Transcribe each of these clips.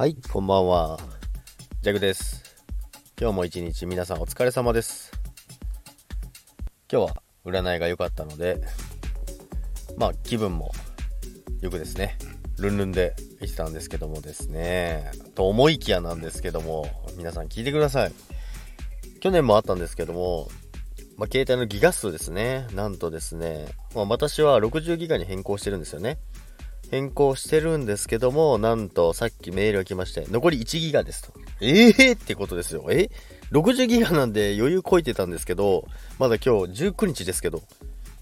はい、こんばんは。ジャグです。今日も一日皆さんお疲れ様です。今日は占いが良かったので、まあ気分もよくですね、ルンルンで生きてたんですけどもですね、と思いきやなんですけども、皆さん聞いてください。去年もあったんですけども、まあ、携帯のギガ数ですね。なんとですね、まあ、私は60ギガに変更してるんですよね。変更してるんですけども、なんとさっきメールが来まして、残り1ギガですと。ええー、ってことですよ。え ?60 ギガなんで余裕こいてたんですけど、まだ今日19日ですけど、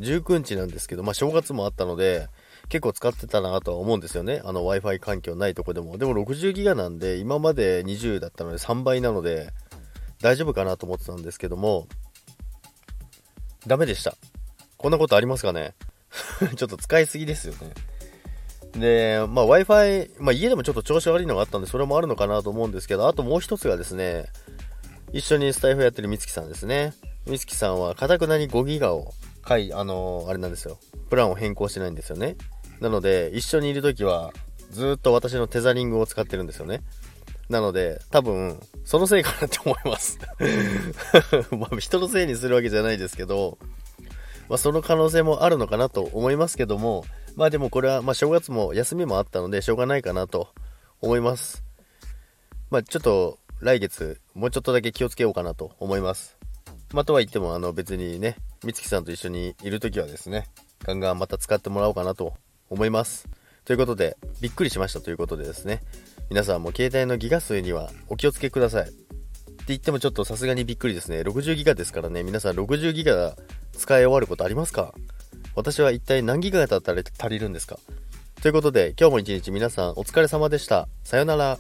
19日なんですけど、まあ正月もあったので、結構使ってたなとは思うんですよね。あの Wi-Fi 環境ないとこでも。でも60ギガなんで、今まで20だったので3倍なので、大丈夫かなと思ってたんですけども、ダメでした。こんなことありますかね？ちょっと使いすぎですよね。で、まあ Wi-Fi、まあ家でもちょっと調子悪いのがあったんで、それもあるのかなと思うんですけど、あともう一つがですね、一緒にスタイフやってるみつきさんですね。みつきさんは、かたくなに5ギガを、かい、あのーあれなんですよ。プランを変更してないんですよね。なので、一緒にいるときは、ずっと私のテザリングを使ってるんですよね。なので、多分、そのせいかなって思います。まあ、人のせいにするわけじゃないですけど、まあ、その可能性もあるのかなと思いますけども、まあでもこれは、まあ正月も休みもあったので、しょうがないかなと思います。まあちょっと、来月、もうちょっとだけ気をつけようかなと思います。まあとは言っても、あの別にね、みつきさんと一緒にいるときはですね、ガンガンまた使ってもらおうかなと思います。ということで、びっくりしましたということでですね、皆さんも携帯のギガ数にはお気をつけください。って言ってもちょっとさすがにびっくりですね。60ギガですからね、皆さん60ギガ使い終わることありますか？私は一体何ギガだったら足りるんですか？ということで、今日も一日皆さんお疲れ様でした。さよなら。